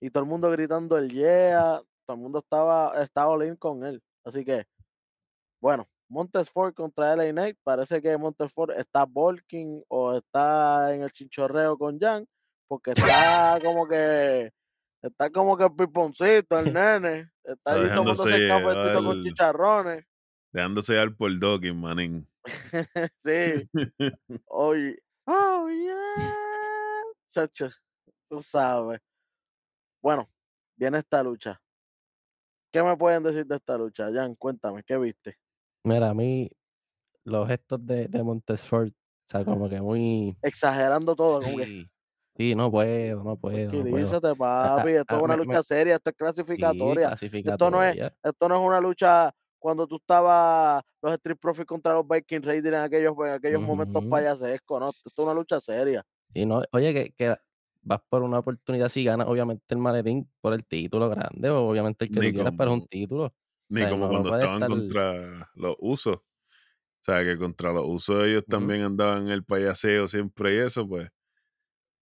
Y todo el mundo gritando el yeah. Todo el mundo estaba, estaba all in con él. Así que, bueno, Montesford contra LA Knight. Parece que Montesford está bulking o está en el chinchorreo con Jan. Porque está como que Está como que el piponcito, el nene. Está ahí tomándose el cafecito con chicharrones. Dejándose dar por Dawkins, manín. sí. Oye. Oh, yeah. Chacho, tú sabes. Bueno, viene esta lucha. ¿Qué me pueden decir de esta lucha, Jan? Cuéntame, ¿qué viste? Mira, a mí los gestos de, de Montesfort, o sea, como que muy... Exagerando todo, como que Sí, no puedo, no puedo, no puedo. tranquilízate, papi. Esto ah, es una me- me- lucha seria, esto es Sí, clasificatoria. Esto no es, esto no es una lucha cuando tú estabas los Street Profits contra los Viking Raiders en aquellos, en aquellos momentos Ujú. payasescos, ¿no? Esto es una lucha seria. Sí, no, oye, que, que vas por una oportunidad si ganas, obviamente, el maletín por el título grande, o obviamente el que Ni tú quieras, pero es un título. Ni sea, como no- cuando estaban estar- contra los usos. O sea, que contra los usos ellos también andaban en el payaseo siempre y eso, pues.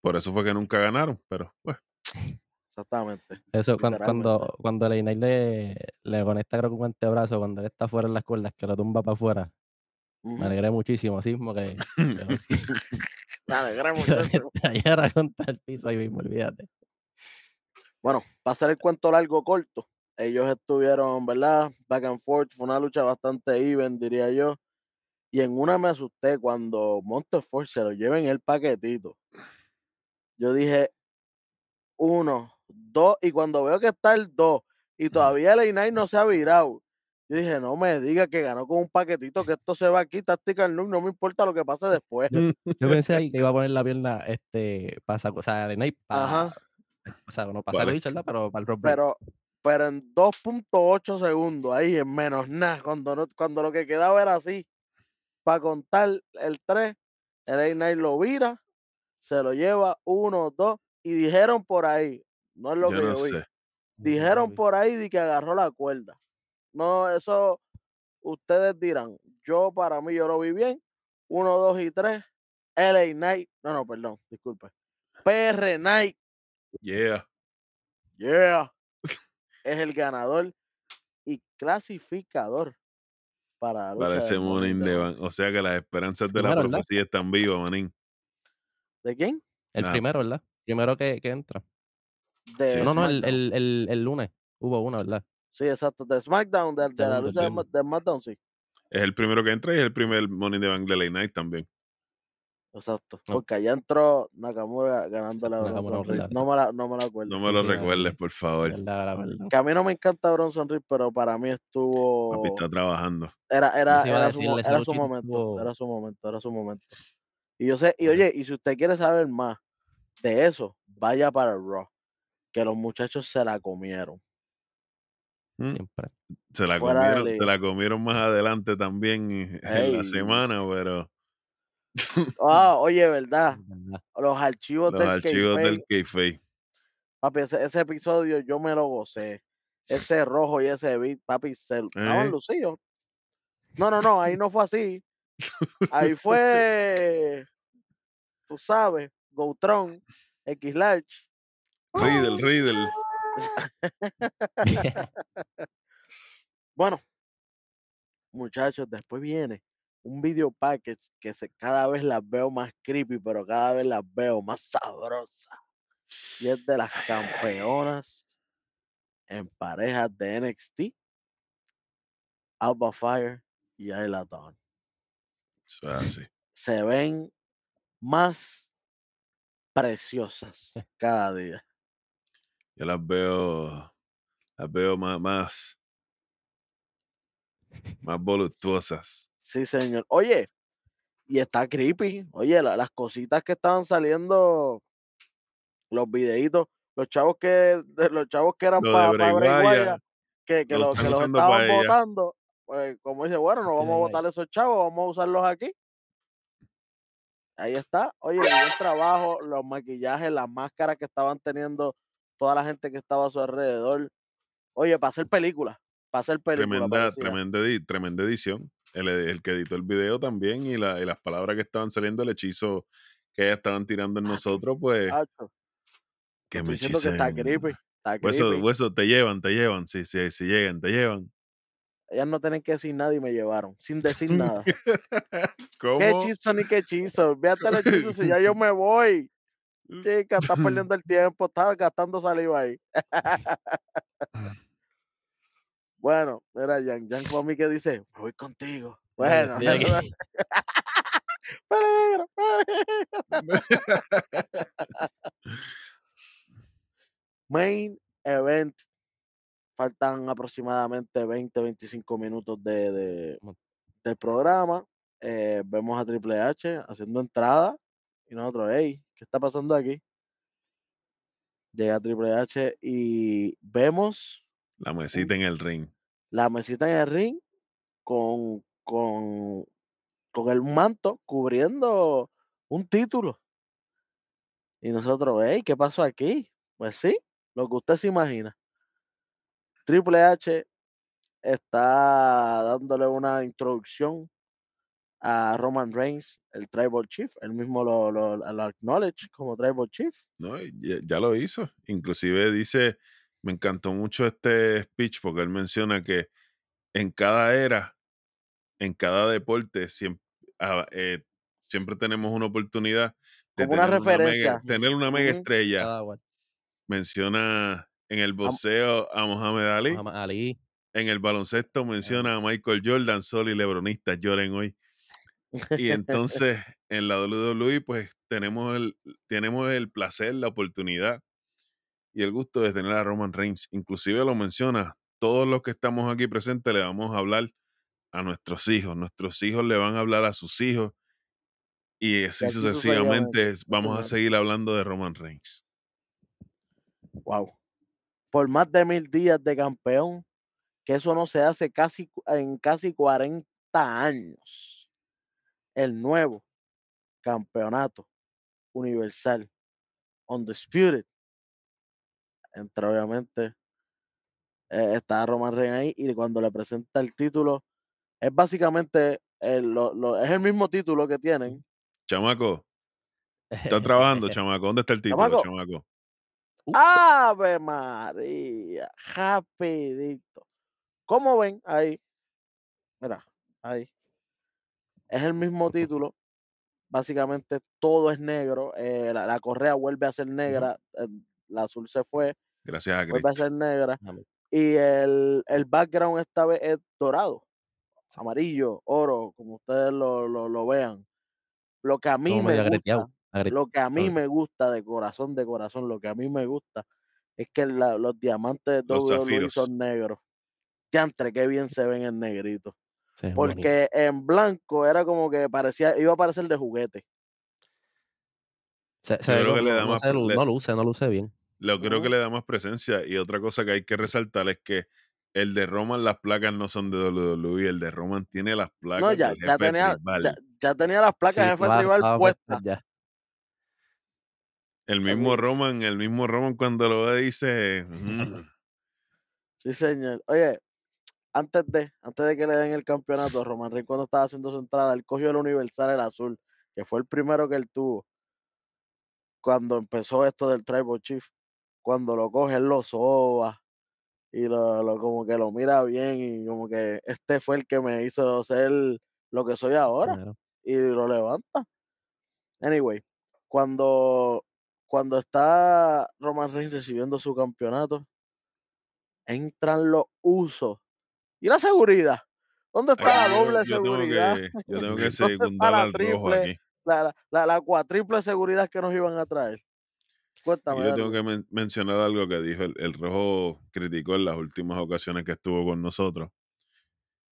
Por eso fue que nunca ganaron, pero pues. Exactamente. Eso, cuan- Literalmente. cuando, cuando Leinay le, le conecta, creo que un antebrazo, cuando él está fuera en las cuerdas, que lo tumba para afuera, Me alegré muchísimo, así como que, Me lo mucho. estallara contra el piso ahí mismo, olvídate. Bueno, para hacer el cuento largo corto, ellos estuvieron, ¿verdad? Back and forth, fue una lucha bastante even, diría yo. Y en una me asusté cuando Montefort se lo lleva en el paquetito. Yo dije, uno, dos, y cuando veo que está el dos, y todavía el Inay no se ha virado, yo dije, no me diga que ganó con un paquetito, que esto se va aquí, Tactical Nuke, no me importa lo que pase después. Yo pensé ahí que iba a poner la pierna, este, para saco, o sea, Leinay para, Ajá. o sea, no para Vale. ¿verdad? Pero para el break. pero, pero en 2.8 segundos, ahí en menos nada, cuando, no, cuando lo que quedaba era así, para contar el 3, el A9 lo vira, se lo lleva 1, 2, y dijeron por ahí, no es lo Yo que no yo vi, sé. dijeron por ahí de que agarró la cuerda. No, eso ustedes dirán, yo para mí yo lo vi bien, 1, 2 y 3, LA Knight, no, no, perdón, disculpe, PR Knight Yeah. Yeah. es el ganador y clasificador para Money in Morning de. Van. O sea que las esperanzas de la Primero, ¿verdad? profecía están vivas, manín. ¿De quién? El primero, ¿verdad? Primero que, que entra. De Sí, no, no, el, el, el, el lunes hubo una, ¿verdad? Sí, exacto. De SmackDown, de, de la lucha de, de SmackDown, sí. Es el primero que entra y es el primer Money de Late Night también. Exacto. No. Porque allá entró Nakamura ganándole a Nakamura, Bronson Reed. No me la, no me la acuerdo. No me lo sí, recuerdes, por favor. Verdad, verdad, verdad. Que a mí no me encanta Bronson Reed, pero para mí Papi estuvo. está trabajando. Era, era, era, su, era momento. Era su momento, era su momento. Y yo sé, y oye, y si usted quiere saber más de eso, vaya para el Raw. Que los muchachos se la comieron. Mm, Siempre. Se la Fuera de comieron, se la comieron más adelante también en la semana, pero Ah, oye, ¿verdad? Los archivos los del archivos del papi, ese, ese episodio yo me lo gocé. Ese rojo y ese beat, papi, se estaban ¿Eh? lucidos. No, no, no, ahí no fue así. Ahí fue, tú sabes, Goutron, X Large. Riddle, Riddle. Bueno, muchachos, después viene un video package que se, cada vez las veo más creepy, pero cada vez las veo más sabrosas. Y es de las campeonas en parejas de NXT, Alba Fire y Ayla Dawn. Así. Se ven más preciosas cada día. Yo las veo, las veo más, más, más voluptuosas. Sí, señor. Oye, y está creepy. Oye, la- las cositas que estaban saliendo, los videitos, los chavos que, de- los chavos que eran para Wyatt, que, que, lo lo- están que los estaban pa' votando, pues como dice, bueno, no vamos a votar esos chavos, vamos a usarlos aquí. Ahí está. Oye, bien trabajo, los maquillajes, las máscaras que estaban teniendo toda la gente que estaba a su alrededor. Oye, para hacer películas, para hacer películas. Tremenda, tremenda, tremenda edición. El, el que editó el video también y, la- y las palabras que estaban saliendo, el hechizo que ellas estaban tirando en nosotros, pues Chacho, que estoy me diciendo que está creepy. Está Hueso, creepy. hueso, te llevan, te llevan. Si, si, si llegan, te llevan. Ellas no tienen que decir nada y me llevaron, sin decir nada. ¿Qué ¿Cómo? hechizo ni qué hechizo? Véate el hechizo si ya yo me voy. Chica, estás perdiendo el tiempo, estás gastando saliva ahí. Bueno, mira, Jan, Jan mí que dice, me voy contigo. Bueno, peligro. Main event. Faltan aproximadamente 20, 25 minutos de, de- programa. Eh, vemos a Triple H haciendo entrada y nosotros, hey, ¿qué está pasando aquí? Llega Triple H y vemos La mesita en el ring. la mesita en el ring con, con, con el manto cubriendo un título. Y nosotros, hey, ¿qué pasó aquí? Pues sí, lo que usted se imagina. Triple H está dándole una introducción a Roman Reigns, el Tribal Chief. Él mismo lo, lo, lo acknowledge como Tribal Chief. ¿no? Ya, ya lo hizo. Inclusive dice, me encantó mucho este speech porque él menciona que en cada era, en cada deporte, siempre, siempre tenemos una oportunidad de Como una tener mega- referencia. tener una mega estrella. Menciona en el boxeo a Muhammad Ali. Muhammad Ali. En el baloncesto menciona a Michael Jordan, Sol y Lebronistas lloren hoy. Y entonces en la WWE pues tenemos el, tenemos el placer, la oportunidad y el gusto de tener a Roman Reigns. Inclusive lo menciona, todos los que estamos aquí presentes le vamos a hablar a nuestros hijos, nuestros hijos le van a hablar a sus hijos y así sucesivamente vamos a seguir hablando de Roman Reigns. Wow. Por más de mil días de campeón, que eso no se hace casi en casi 40 años. El nuevo campeonato universal Undisputed. Entre obviamente eh, está Roman Reigns ahí y cuando le presenta el título es básicamente el, lo- lo- es el mismo título que tienen. Chamaco, está trabajando, chamaco. ¿Dónde está el título, Chamaco. chamaco? Uh. Ave María, rapidito. ¿Cómo ven ahí? Mira, ahí. Es el mismo título. Básicamente todo es negro. eh, la, la correa vuelve a ser negra. eh, la azul se fue, Gracias a vuelve a Cristo. ser negra. Amén. Y el, el background esta vez es dorado, amarillo, oro, como ustedes lo, lo, lo vean. Lo que a mí Como me gusta, lo que a mí me gusta de corazón, de corazón, lo que a mí me gusta es que la- los diamantes de WWE son negros. Yantre, qué bien se ven en negrito. Sí. Porque en blanco era como que parecía, iba a parecer de juguete. Se, se Yo ve creo que le da no, más se no luce, no luce bien. Lo creo que le da más presencia. Y otra cosa que hay que resaltar es que el de Roman, las placas no son de WWE. El de Roman tiene las placas No, ya, ya tenía, ya, ya tenía las placas Sí, de jefe estaba- tribal puestas. ya. El mismo Así. Roman, el mismo Roman cuando lo ve dice, "Mm, Sí, señor. Oye, antes de, antes de que le den el campeonato, Roman Reigns cuando estaba haciendo su entrada, él cogió el Universal, el azul, que fue el primero que él tuvo. Cuando empezó esto del Tribal Chief, cuando lo coge, él lo soba y lo, lo- como que lo mira bien y como que este fue el que me hizo ser lo que soy ahora Claro. y lo levanta. Anyway, cuando, cuando está Roman Reigns recibiendo su campeonato, entran los usos. ¿Y la seguridad? ¿Dónde está la doble yo tengo seguridad? que, yo tengo que ¿Dónde está secundar la al rojo triple? aquí. La, la, la, cuatriple seguridad que nos iban a traer. Y Cuéntame. yo tengo que men- mencionar algo que dijo el, el rojo, criticó en las últimas ocasiones que estuvo con nosotros.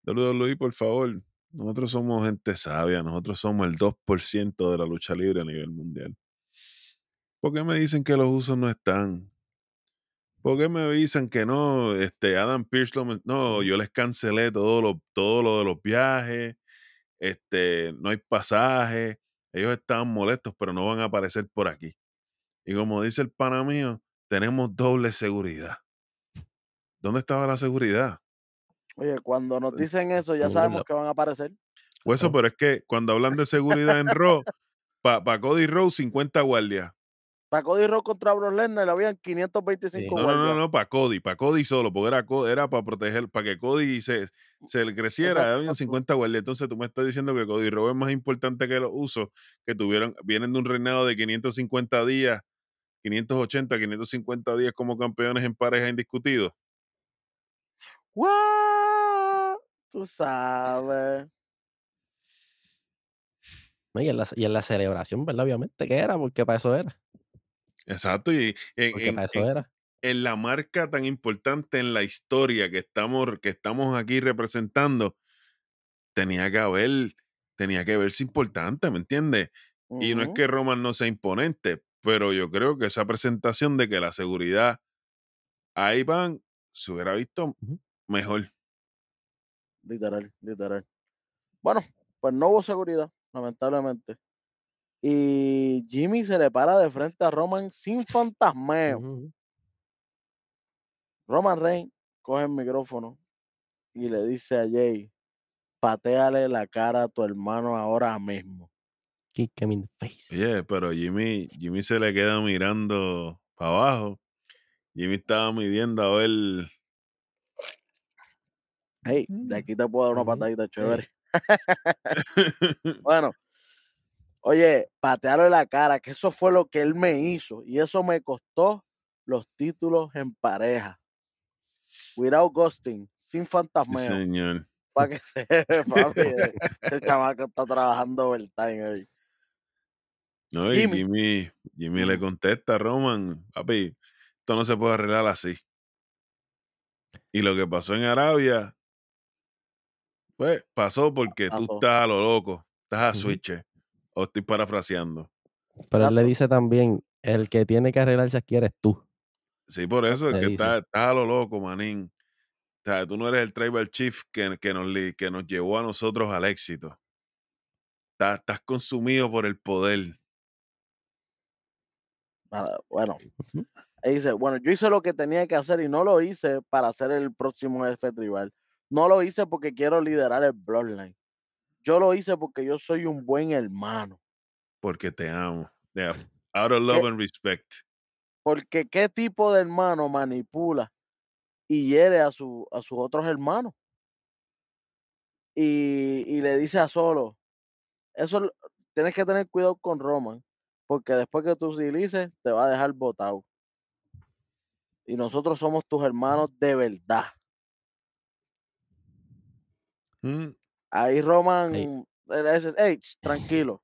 WWE, por favor, nosotros somos gente sabia, nosotros somos el 2% de la lucha libre a nivel mundial. ¿Por qué me dicen que los usos no están? ¿Por qué me dicen que no? Este, Adam Pierce lo No, yo les cancelé todo lo, todo lo de los viajes. Este, no hay pasaje. Ellos estaban molestos, pero no van a aparecer por aquí. Y como dice el pana mío, tenemos doble seguridad. ¿Dónde estaba la seguridad? Oye, cuando nos dicen eso, ya sabemos que van a aparecer. Pues eso, pero es que cuando hablan de seguridad en Raw, para Cody Rhodes, 50 guardias. Para Cody Rhodes contra Brock Lesnar le habían 525 No, no, no, guardias. no, para Cody, para Cody solo, porque era, era para proteger, para que Cody se, se le creciera, Exacto, habían exacto. 50 guardias. Entonces tú me estás diciendo que Cody Rhodes es más importante que los usos que tuvieron, vienen de un reinado de 550 días, 580, 550 días como campeones en pareja indiscutidos. What? Tú sabes. ¿no? Y, en la, y en la celebración, ¿verdad? Obviamente que era, porque para eso era. Exacto, y en, Porque en- para eso en- era. en la marca tan importante en la historia que estamos, que estamos aquí representando, tenía que haber, tenía que verse importante, ¿me entiendes? Y no es que Roman no sea imponente, pero yo creo que esa presentación de que la seguridad ahí van, se hubiera visto mejor. Literal, literal. Bueno, pues no hubo seguridad, lamentablemente. Y Jimmy se le para de frente a Roman sin fantasmeo. Roman Reigns coge el micrófono y le dice a Jay, pateale la cara a tu hermano ahora mismo. Kick him in the face. Oye, pero Jimmy, Jimmy se le queda mirando para abajo. Jimmy estaba midiendo a ver. Hey, de aquí te puedo dar una patadita chévere. Bueno, oye, patearle la cara, que eso fue lo que él me hizo. Y eso me costó los títulos en pareja. Without ghosting, sin Sí, fantasmeo. señor. para que sepa, papi, eh, el chamaco está trabajando overtime ahí. No, y Jimmy. Jimmy, Jimmy le contesta a Roman, papi, esto no se puede arreglar así. Y lo que pasó en Arabia, pues pasó porque tú estás a lo loco, estás a switch. O estoy parafraseando. Pero él le dice también, el que tiene que arreglarse aquí eres tú. Sí, por eso, es le que estás, estás a lo loco, manín. O sea, tú no eres el tribal chief que, que, nos, que nos llevó a nosotros al éxito. Estás, estás consumido por el poder. Bueno, él dice, bueno, yo hice lo que tenía que hacer y no lo hice para ser el próximo jefe tribal. No lo hice porque quiero liderar el Bloodline. Yo lo hice porque yo soy un buen hermano. Porque te amo. Yeah, Out of love ¿Qué? and respect. Porque qué tipo de hermano manipula y hiere a, su, a sus otros hermanos. Y, y le dice a Solo, eso tienes que tener cuidado con Roman, porque después que tú utilices, te va a dejar botado. Y nosotros somos tus hermanos de verdad. Mm, Ahí Roman le dice, hey, tranquilo.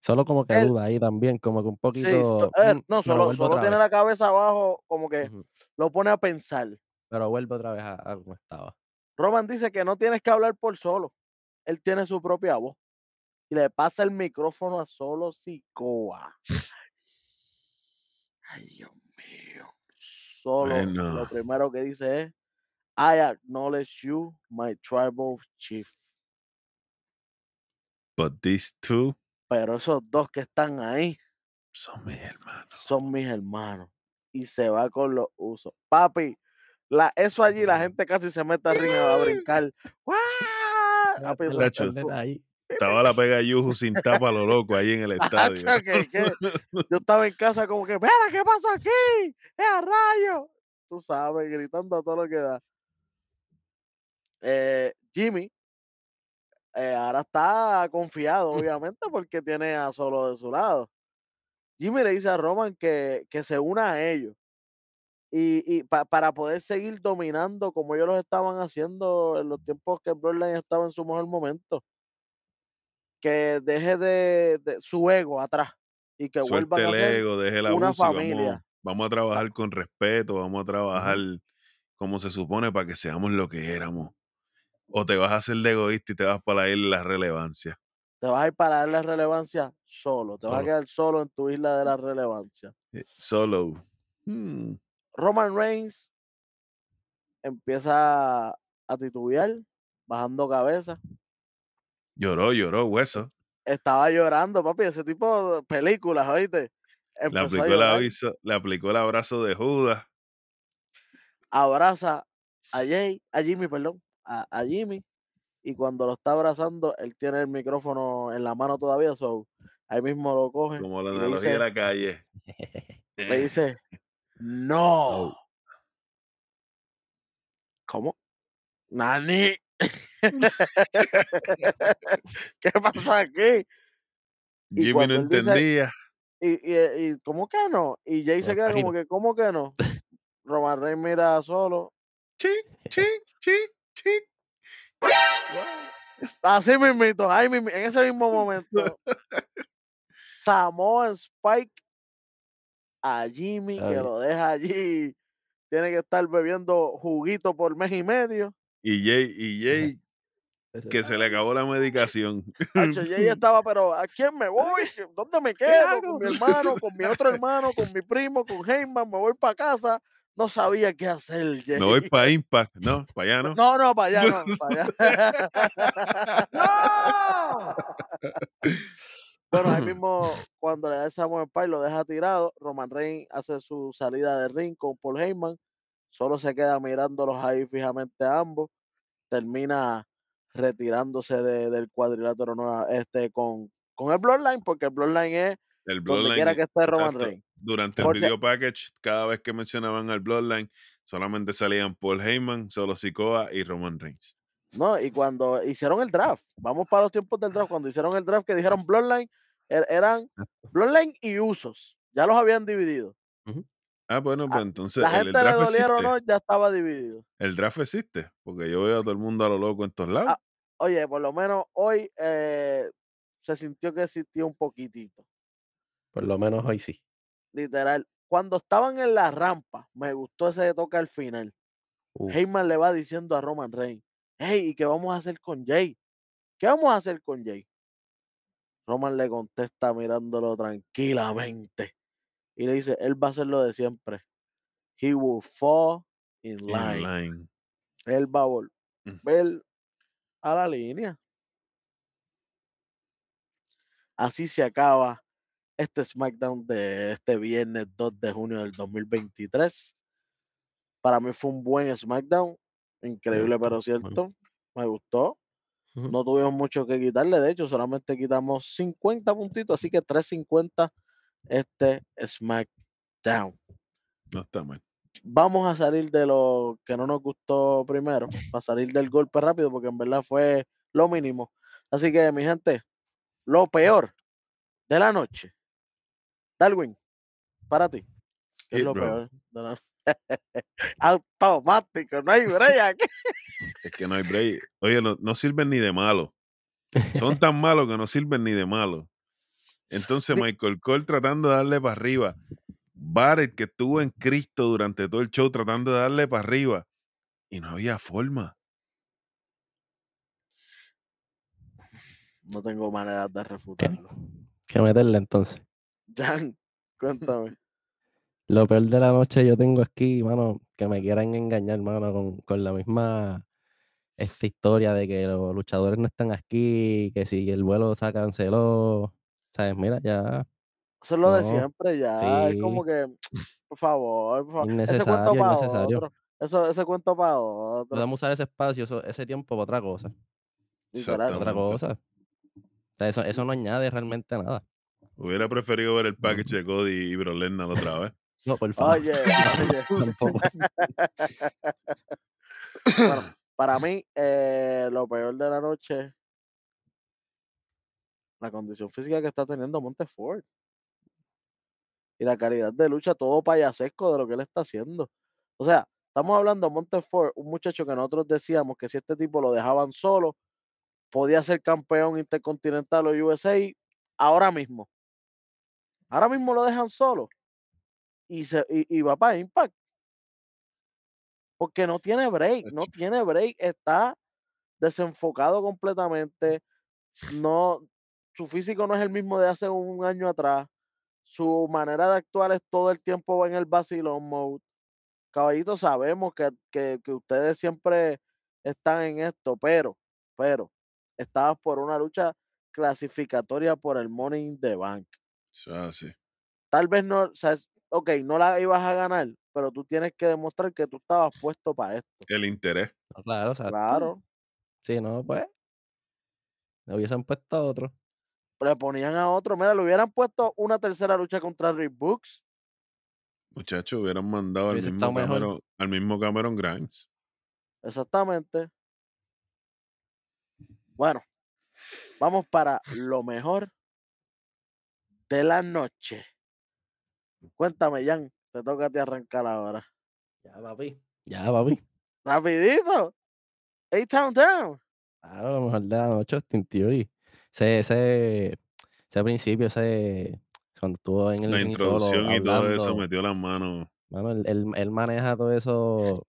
Solo como que Él- duda ahí también, como que un Sí, poquito. so- eh, "Mm, no, solo, solo tiene vez". la cabeza abajo, como que lo pone a pensar. Pero vuelvo otra vez a, a como estaba. Roman dice que no tienes que hablar por solo. Él tiene su propia voz. Y le pasa el micrófono a solo Sikoa. Ay, Dios mío. Solo lo primero que dice es I acknowledge you, my tribal chief. But these two Pero esos dos que están ahí son mis hermanos. son mis hermanos. Y se va con los usos. Papi, la, eso allí la gente casi se mete a, ring a brincar. Ahí. Estaba la pega Yuju sin tapa a lo loco ahí en el estadio. Que- que yo estaba en casa como que, mira, ¿qué pasó aquí? ¡Es a rayo! Tú sabes, gritando a todo lo que da. Eh, Jimmy eh, ahora está confiado, Mm. obviamente, porque tiene a Solo de su lado. Jimmy le dice a Roman que, que se una a ellos. Y, y pa- para poder seguir dominando como ellos lo estaban haciendo en los tiempos que Bloodline estaba en su mejor momento. Que deje de, de su ego atrás y que vuelvan a ser ego, deje el una vamos, familia. vamos a trabajar con respeto, vamos a trabajar como se supone para que seamos lo que éramos. O te vas a hacer de egoísta y te vas para la de la relevancia. Te vas a ir para darle relevancia solo. Te vas a quedar solo en tu isla de la relevancia. Eh, Solo. Hmm, Roman Reigns empieza a titubear, bajando cabeza. Lloró, lloró, hueso. Estaba llorando, papi, ese tipo de películas, ¿oíste? Le Empezó aplicó, el aviso, le aplicó el abrazo de Judas. abraza a Jay, a Jimmy, perdón, a, a Jimmy, y cuando lo está abrazando, él tiene el micrófono en la mano todavía, so, ahí mismo lo coge Como la analogía de dice, la calle. le dice, no. Oh. ¿Cómo? Nani. ¿Qué pasó aquí? y Jimmy no dice- entendía. Y, y, y ¿cómo que no? Y Jay se queda como que, ¿cómo que no? Roman Reigns mira solo. Chi, chi, chi, Así mismito, ahí en ese mismo momento. Samoa Spike a Jimmy, que lo deja allí. Tiene que estar bebiendo juguito por mes y medio. Y Jay, y Jay, que se le acabó la medicación. Jay estaba, pero ¿a quién me voy? ¿Qué- ¿Dónde me quedo? Con mi hermano, con mi otro hermano, con mi primo, con Heyman, me voy para casa. No sabía qué hacer, Jay. Me voy para Impact. No, para allá no. No, no, para allá, no, para allá. Bueno, ahí mismo, cuando le da el Samuel Pie, lo deja tirado. Roman Reigns hace su salida de ring con Paul Heyman. Solo se queda mirándolos ahí fijamente a ambos. Termina retirándose de- del cuadrilátero nueva- este, con, con el Bloodline, porque el Bloodline es El Bloodline. quiera que esté Roman exacto. Reigns. Durante el Por si- video package, cada vez que mencionaban al Bloodline, solamente salían Paul Heyman, Solo Sikoa y Roman Reigns. ¿no? Y cuando hicieron el draft, vamos para los tiempos del draft, cuando hicieron el draft que dijeron Bloodline, er- eran Bloodline y Usos. Ya los habían dividido. Ah, bueno, pues Ah, entonces La el, el gente le draft doliera o no, ya estaba dividido. El draft existe, porque yo veo a todo el mundo a lo loco en todos lados. Ah, Oye, por lo menos hoy eh, se sintió que existía un poquitito. Por lo menos hoy sí. Literal. Cuando estaban en la rampa, me gustó ese toque al final. Uf. Heyman le va diciendo a Roman Reigns, hey, ¿y qué vamos a hacer con Jay? ¿Qué vamos a hacer con Jay? Roman le contesta mirándolo tranquilamente. Y le dice, él va a hacer lo de siempre. He will fall in In line. line. Él va a Mm. volver a la línea. Así se acaba este SmackDown de este viernes 2 de junio del 2023. Para mí fue un buen SmackDown. Increíble, pero cierto. Me gustó. No tuvimos mucho que quitarle. De hecho, solamente quitamos 50 puntitos. Así que 350 este SmackDown. No está mal. Vamos a salir de lo que no nos gustó primero. Para salir del golpe rápido, porque en verdad fue lo mínimo. Así que, mi gente, lo peor de la noche. Darwin, para ti. ¿Qué es Hit lo peor la Automático, no hay break aquí. Es que no hay break. Oye, no, no sirven ni de malo. Son tan malos que no sirven ni de malo. Entonces, Michael Cole tratando de darle para arriba. Barrett, que estuvo en Cristo durante todo el show tratando de darle para arriba. Y no había forma. No tengo manera de refutarlo. Que meterle entonces. Jan, cuéntame. Lo peor de la noche yo tengo aquí, mano, que me quieran engañar, mano, con, con la misma esta historia de que los luchadores no están aquí, que si el vuelo se canceló, sabes, mira, ya Eso es lo de No, siempre, ya. Es como que, por favor, por favor. Ese innecesario, cuento para innecesario. otro. Eso, ese cuento para otro. Podemos usar ese espacio, eso- ese tiempo para otra cosa, otra cosa. O sea, eso, eso no añade realmente nada. Hubiera preferido ver el package de Cody y Bro Lesnar otra vez. No, por favor. Oye, oye. Bueno, para mí, eh, lo peor de la noche, la condición física que está teniendo Montefort. Y la calidad de lucha, todo payasesco de lo que él está haciendo. O sea, estamos hablando de Montefort, un muchacho que nosotros decíamos que si este tipo lo dejaban solo, podía ser campeón intercontinental o USA ahora mismo. Ahora mismo lo dejan solo. Y, se, y, y va para Impact. Porque no tiene break, no tiene break, está desenfocado completamente. No, su físico no es el mismo de hace un año atrás. Su manera de actuar es todo el tiempo en el vacilón mode. Caballito, sabemos que, que, que ustedes siempre están en esto, pero, pero, estabas por una lucha clasificatoria por el Money in the Bank. Así. Tal vez no, o sea, es- ok, no la ibas a ganar, pero tú tienes que demostrar que tú estabas puesto para esto. El interés. No, Claro, exacto. Claro. Si no, pues, le hubiesen puesto otro. le ponían a otro. Mira, le hubieran puesto una tercera lucha contra Rick Books. Muchachos, hubieran mandado al mismo. Cameron, al mismo Cameron Grimes. Exactamente. Bueno, vamos para lo mejor de la noche. Cuéntame, Jan, te toca a ti arrancar ahora. Ya, papi. Ya, papi. Rapidito. A-Town Down. Claro, lo mejor de la noche, Austin Theory. Ese, ese, ese principio, ese, cuando estuvo en el La solo introducción y todo eso metió las manos. mano, él, él- él maneja todo eso, o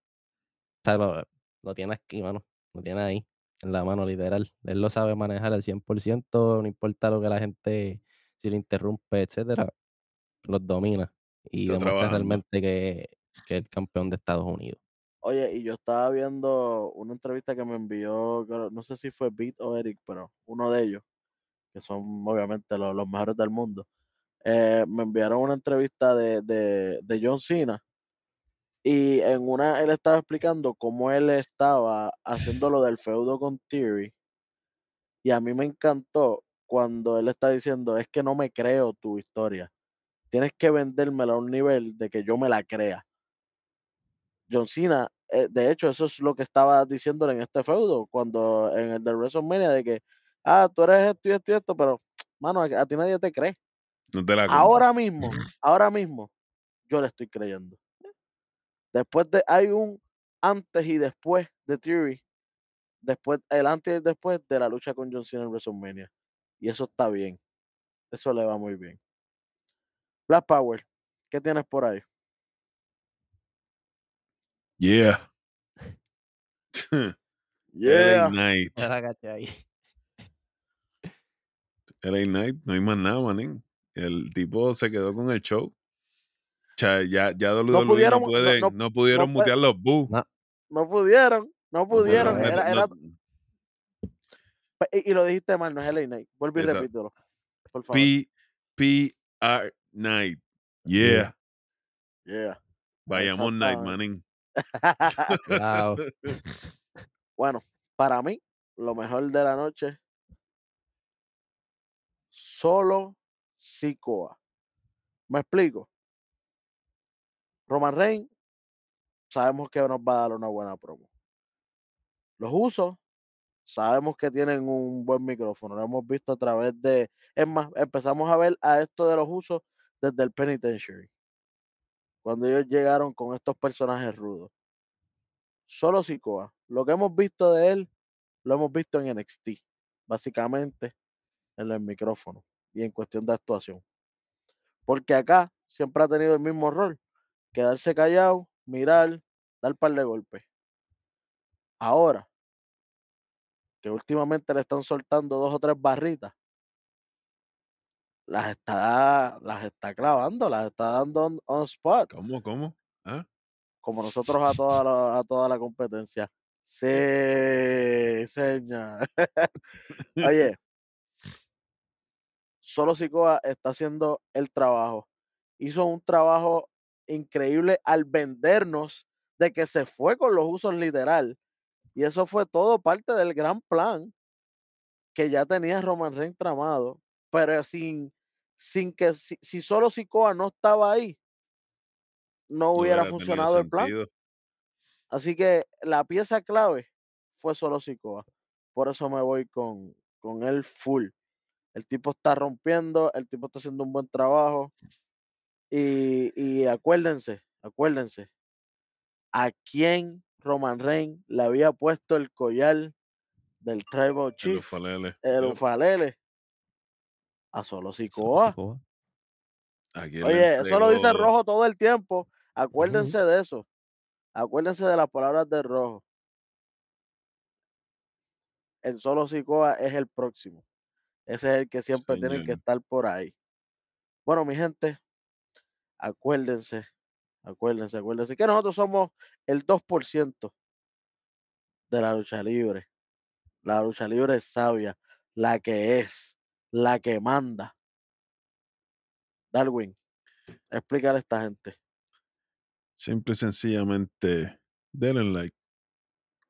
sea, lo, lo tiene aquí, mano, lo tiene ahí, en la mano, literal. Él lo sabe manejar al 100%, no importa lo que la gente, si le interrumpe, etcétera, los domina. Y demuestra trabajando. realmente que, que es el campeón de Estados Unidos. Oye, y yo estaba viendo una entrevista que me envió, no sé si fue Beat o Eric, pero uno de ellos, que son obviamente los, los mejores del mundo. eh, me enviaron una entrevista de, de, de John Cena y en una él estaba explicando cómo él estaba haciendo lo del feudo con Theory y a mí me encantó cuando él está diciendo es que no me creo tu historia tienes que vendérmela a un nivel de que yo me la crea John Cena eh, de hecho eso es lo que estaba diciéndole en este feudo cuando en el de WrestleMania de que ah tú eres esto y esto y esto pero mano a, a ti nadie te cree No te la compro. ahora mismo, ahora mismo, yo le estoy creyendo. Después de, hay un antes y después de Theory, después, el antes y el después de la lucha con John Cena en WrestleMania. Y eso está bien. Eso le va muy bien. Black Power, ¿qué tienes por ahí? Yeah. LA Knight. La Knight, no hay más nada, manín. El tipo se quedó con el show. O sea, ya, ya no, pudieron- no- puede, no- no, pudieron mutear los boos. No, No pudieron, no pudieron. Era, no- era- y, y lo dijiste mal, no es LA Knight. Vuelve y Exacto. repítelo. Por favor. P, PR Night. Yeah. Yeah. Vayamos Night, manín. Wow. Bueno, para mí, lo mejor de la noche, solo Sikoa. ¿Me explico? Roman Reigns, sabemos que nos va a dar una buena promo. Los usos, sabemos que tienen un buen micrófono. Lo hemos visto a través de. Es más, empezamos a ver a esto de los usos desde el Penitentiary. Cuando ellos llegaron con estos personajes rudos. Solo Sikoa. Lo que hemos visto de él, lo hemos visto en NXT. Básicamente, en el micrófono y en cuestión de actuación. Porque acá siempre ha tenido el mismo rol. Quedarse callado, mirar, dar par de golpes. Ahora, que últimamente le están soltando dos o tres barritas, las está, las está clavando, las está dando on, on spot, ¿Cómo, cómo? ¿Ah? como nosotros a toda la, a toda la competencia. Sí, señor. Oye, solo Sikoa está haciendo el trabajo. Hizo un trabajo increíble al vendernos de que se fue con los usos literal. Y eso fue todo parte del gran plan que ya tenía Roman Reigns tramado. Pero sin, sin que si, si solo Sikoa no estaba ahí, no hubiera funcionado el plan. sentido. Así que la pieza clave fue solo Sikoa. Por eso me voy con, con él full. El tipo está rompiendo, el tipo está haciendo un buen trabajo. Y, y acuérdense, acuérdense, a quién Roman Reigns le había puesto el collar del Tribal El Chief, ufalele. el ufalele, a solo Sikoa. Sikoa. ¿A quién le Oye, eso lo dice? Rojo todo el tiempo. Acuérdense de eso. Acuérdense de las palabras de Rojo. El solo Sikoa es el próximo. Ese es el que siempre tiene que Señor. estar por ahí. Bueno, mi gente, acuérdense, acuérdense, acuérdense que nosotros somos el 2% de la lucha libre. La lucha libre es sabia, la que es, la que manda. Darwin, explícale a esta gente. Simple y sencillamente, denle like,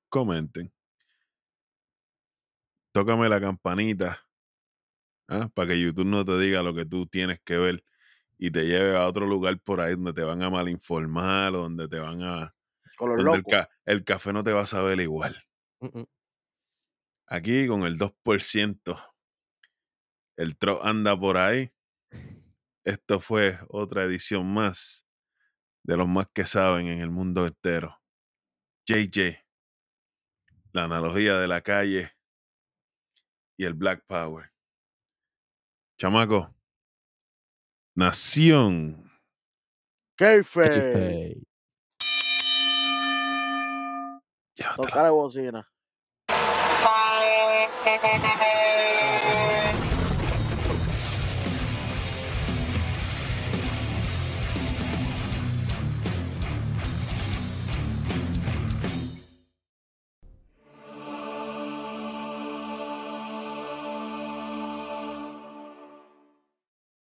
comenten, tócame la campanita ¿ah? Para que YouTube no te diga lo que tú tienes que ver y te lleve a otro lugar por ahí donde te van a malinformar o donde te van a... Con los donde el, locos. ca- el café no te va a saber igual. Aquí con el 2%, el tro anda por ahí. Esto fue otra edición más de los más que saben en el mundo entero. JJ, la analogía de la calle y el Black Power. Chamaco, Nación. Keife. Tocar bocina.